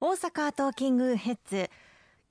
大阪トーキングヘッズ。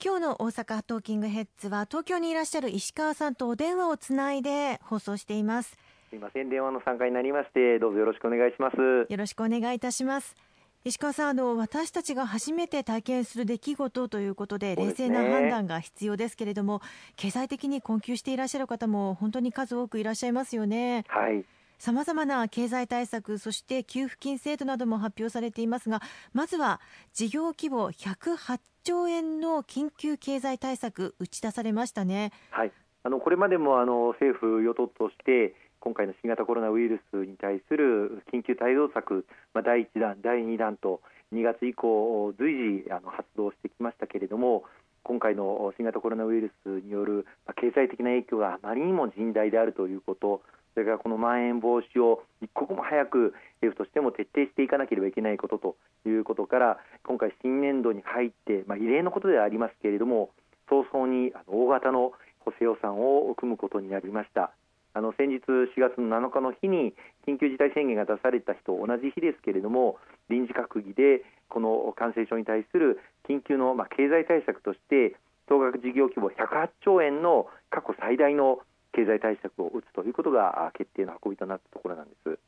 今日の大阪トーキングヘッズは東京にいらっしゃる石川さんとお電話をつないで放送しています。すいません。電話の参加になりましてどうぞよろしくお願いします。よろしくお願いいたします。石川さんあの私たちが初めて体験する出来事ということで冷静な判断が必要ですけれども、経済的に困窮していらっしゃる方も本当に数多くいらっしゃいますよね。はいさまざまな経済対策そして給付金制度なども発表されていますがまずは事業規模108兆円の緊急経済対策打ち出されましたね。はいあのこれまでもあの政府与党として今回の新型コロナウイルスに対する緊急対応策、まあ、第1弾、第2弾と2月以降随時あの発動してきましたけれども今回の新型コロナウイルスによる経済的な影響があまりにも甚大であるということそれからこのまん延防止を一刻も早く政府としても徹底していかなければいけないことということから今回、新年度に入って、まあ、異例のことではありますけれども早々に大型の補正予算を組むことになりました。あの先日4月の7日の日に緊急事態宣言が出された日と同じ日ですけれども臨時閣議でこの感染症に対する緊急のま経済対策として総額事業規模108兆円の過去最大の経済対策を打つということが決定の運びとなったところなんです。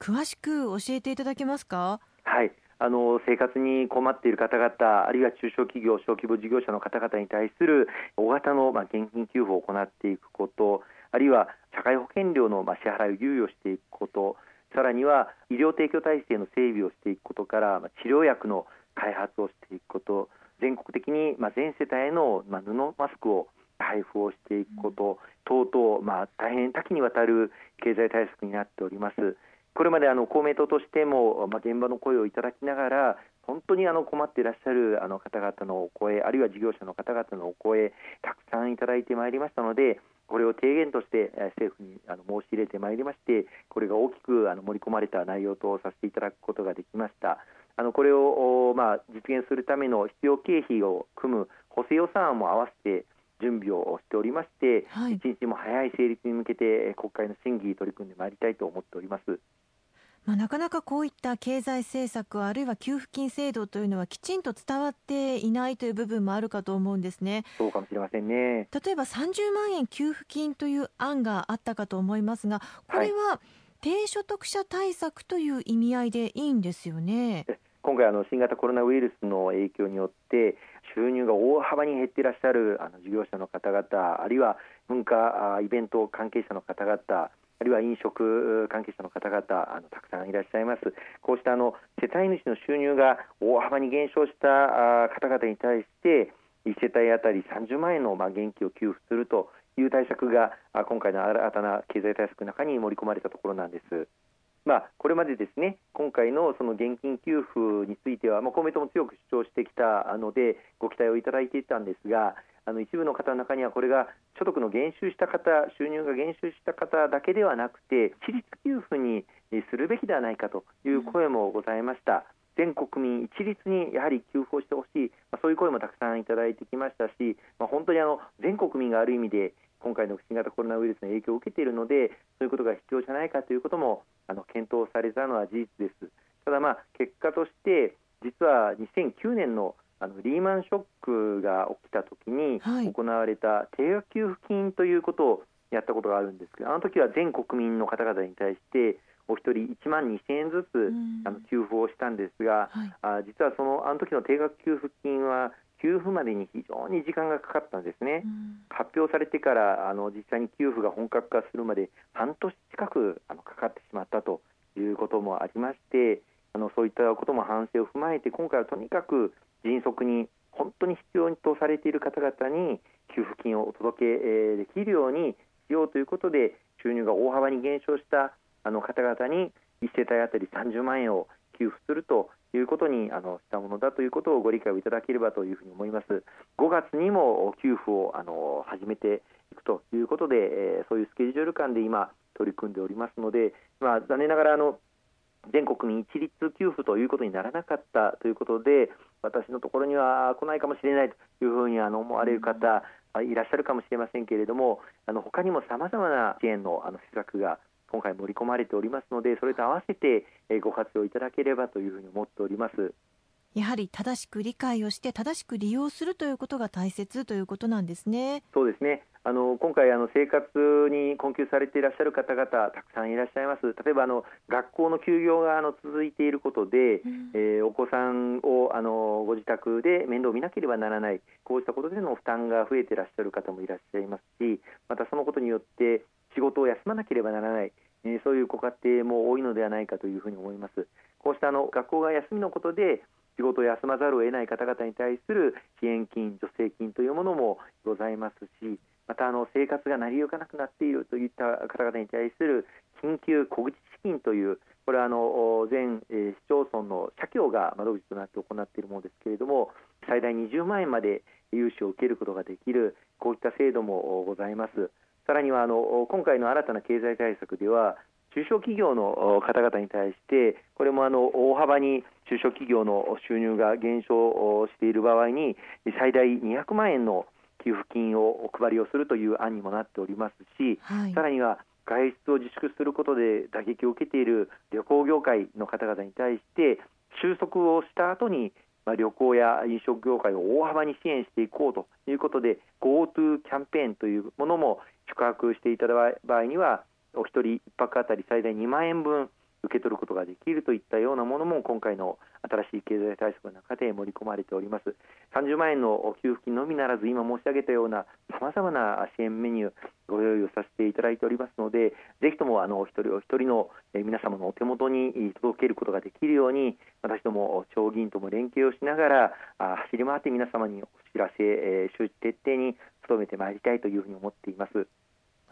詳しく教えていただけますか？はい。あの生活に困っている方々あるいは中小企業小規模事業者の方々に対する大型のまあ現金給付を行っていくことあるいは社会保険料のまあ支払いを猶予していくことさらには医療提供体制の整備をしていくことから治療薬の開発をしていくこと全国的にまあ全世帯へのまあ布マスクを配布をしていくこと等々、まあ、大変多岐にわたる経済対策になっております。これまであの公明党としても、まあ、現場の声をいただきながら本当にあの困っていらっしゃるあの方々のお声あるいは事業者の方々のお声たくさんいただいてまいりましたのでこれを提言として政府にあの申し入れてまいりましてこれが大きくあの盛り込まれた内容とさせていただくことができましたあのこれを、まあ、実現するための必要経費を組む補正予算案も合わせて準備をしておりまして、はい、一日も早い成立に向けて国会の審議に取り組んでまいりたいと思っております。まあ、なかなかこういった経済政策あるいは給付金制度というのはきちんと伝わっていないという部分もあるかと思うんですね。そうかもしれませんね。例えば30万円給付金という案があったかと思いますが、これは低所得者対策という意味合いでいいんですよね。今回あの新型コロナウイルスの影響によって収入が大幅に減っていらっしゃるあの事業者の方々あるいは文化イベント関係者の方々あるいは飲食関係者の方々あのたくさんいらっしゃいますこうしたあの世帯主の収入が大幅に減少した方々に対して1世帯当たり30万円のまあ現金を給付するという対策が今回の新たな経済対策の中に盛り込まれたところなんです。まあ、これまでですね今回のその現金給付については、まあ、公明党も強く主張してきたのでご期待をいただいていたんですがあの一部の方の中にはこれが所得の減収した方収入が減収した方だけではなくて私立給付にするべきではないかという声もございました。全国民一律にやはり給付をしてほしい、まあ、そういう声もたくさんいただいてきましたし、まあ、本当にあの全国民がある意味で今回の新型コロナウイルスの影響を受けているのでそういうことが必要じゃないかということもあの検討されたのは事実です。ただ、まあ、結果として実は2009年のあのリーマンショックが起きた時に行われた定額給付金ということをやったことがあるんですけどあの時は全国民の方々に対してお一人1万2000円ずつあの給付をしたんですが、はい、あ実はそのあの時の定額給付金は給付までに非常に時間がかかったんですね、発表されてからあの実際に給付が本格化するまで半年近くあのかかってしまったということもありましてあのそういったことも反省を踏まえて今回はとにかく迅速に本当に必要とされている方々に給付金をお届けできるようにしようということで収入が大幅に減少したあの方々に1世帯当たり30万円を給付するということにあのしたものだということをご理解をいただければというふうに思います。5月にも給付をあの始めていくということで、え、そういうスケジュール感で今取り組んでおりますので、まあ、残念ながらあの全国民一律給付ということにならなかったということで私のところには来ないかもしれないというふうにあの思われる方いらっしゃるかもしれませんけれどもあの他にもさまざまな支援のあの施策が今回盛り込まれておりますのでそれと合わせてご活用いただければというふうに思っております。やはり正しく理解をして正しく利用するということが大切ということなんですね。そうですね。あの今回あの生活に困窮されていらっしゃる方々たくさんいらっしゃいます。例えばあの学校の休業があの続いていることで、うん、えー、お子さんをあのご自宅で面倒を見なければならない。こうしたことでの負担が増えていらっしゃる方もいらっしゃいますしまたそのことによって仕事を休まなければならない、えー、そういうご家庭も多いのではないかというふうに思います。こうしたあの学校が休みのことで仕事を休まざるを得ない方々に対する支援金、助成金というものもございますしまたあの生活が成り行かなくなっているといった方々に対する緊急小口資金というこれはあの全、市町村の社協が窓口となって行っているものですけれども最大20万円まで融資を受けることができるこういった制度もございます。さらにはあの今回の新たな経済対策では中小企業の方々に対してこれもあの大幅に中小企業の収入が減少している場合に最大200万円の給付金をお配りをするという案にもなっておりますし、はい、さらには外出を自粛することで打撃を受けている旅行業界の方々に対して収束をした後にまあ、旅行や飲食業界を大幅に支援していこうということで GoTo キャンペーンというものも宿泊していただいた場合にはお一人1泊あたり最大2万円分受け取ることができるといったようなものも今回の新しい経済対策の中で盛り込まれております30万円の給付金のみならず今申し上げたようなさまざまな支援メニューご用意をさせていただいておりますのでぜひともあのお一人お一人の皆様のお手元に届けることができるように私ども町議員とも連携をしながら走り回って皆様にお知らせ周知徹底に努めてまいりたいというふうに思っています。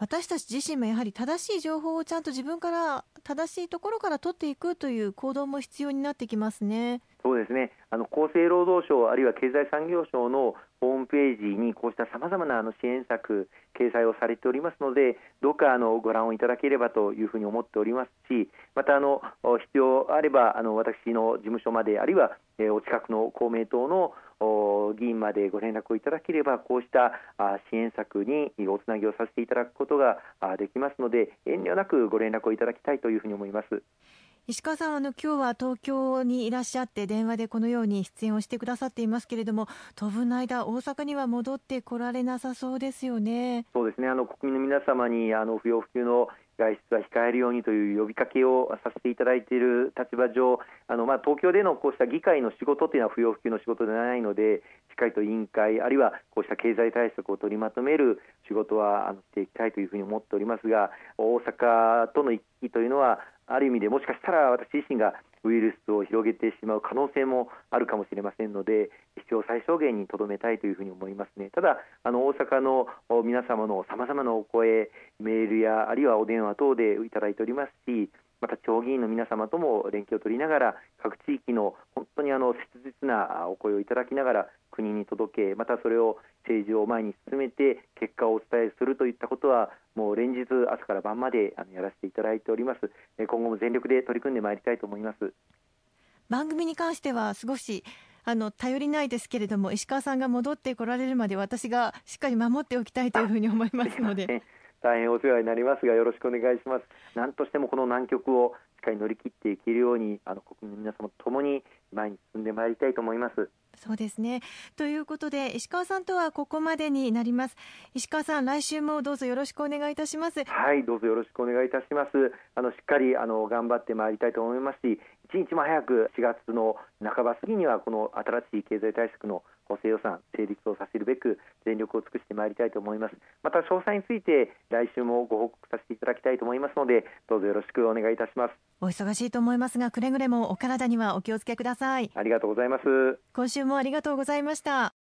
私たち自身もやはり正しい情報をちゃんと自分から正しいところから取っていくという行動も必要になってきますね。そうですねあの厚生労働省あるいは経済産業省のホームページにこうしたさまざまなあの支援策掲載をされておりますのでどうかあのご覧をいただければというふうに思っておりますしまたあの必要あればあの私の事務所まであるいは、えお近くの公明党の議員までご連絡をいただければこうした支援策におつなぎをさせていただくことができますので遠慮なくご連絡をいただきたいというふうに思います。石川さんあの今日は東京にいらっしゃって電話でこのように出演をしてくださっていますけれども当分の間大阪には戻ってこられなさそうですよねそうですねあの国民の皆様にあの不要不急の外出は控えるようにという呼びかけをさせていただいている立場上あの、まあ、東京でのこうした議会の仕事というのは不要不急の仕事ではないのでしっかりと委員会あるいはこうした経済対策を取りまとめる仕事はあのしていきたいというふうに思っておりますが大阪との行き来というのはある意味でもしかしたら私自身がウイルスを広げてしまう可能性もあるかもしれませんので必要最小限にとどめたいというふうに思いますね。ただあの大阪の皆様のさまざまなお声メールやあるいはお電話等でいただいておりますしまた町議員の皆様とも連携を取りながら各地域の本当にあの切実なお声をいただきながら国に届けまたそれを政治を前に進めて結果をお伝えするといったことはもう連日朝から晩まであのやらせていただいております。今後も全力で取り組んでまいりたいと思います。番組に関しては少しあの頼りないですけれども石川さんが戻ってこられるまで私がしっかり守っておきたいというふうに思いますので大変お世話になりますがよろしくお願いします。何としてもこの難局をしっかり乗り切っていけるようにあの国民の皆様ともに前に進んでまいりたいと思いますそうですね。ということで、石川さんとはここまでになります。石川さん、来週もどうぞよろしくお願いいたします。はい、どうぞよろしくお願いいたします。あのしっかりあの頑張ってまいりたいと思いますし、一日も早く4月の半ば過ぎにはこの新しい経済対策の補正予算成立をさせるべく全力を尽くしてまいりたいと思いますまた詳細について来週もご報告させていただきたいと思いますのでどうぞよろしくお願いいたしますお忙しいと思いますがくれぐれもお体にはお気をつけください。ありがとうございます。今週もありがとうございました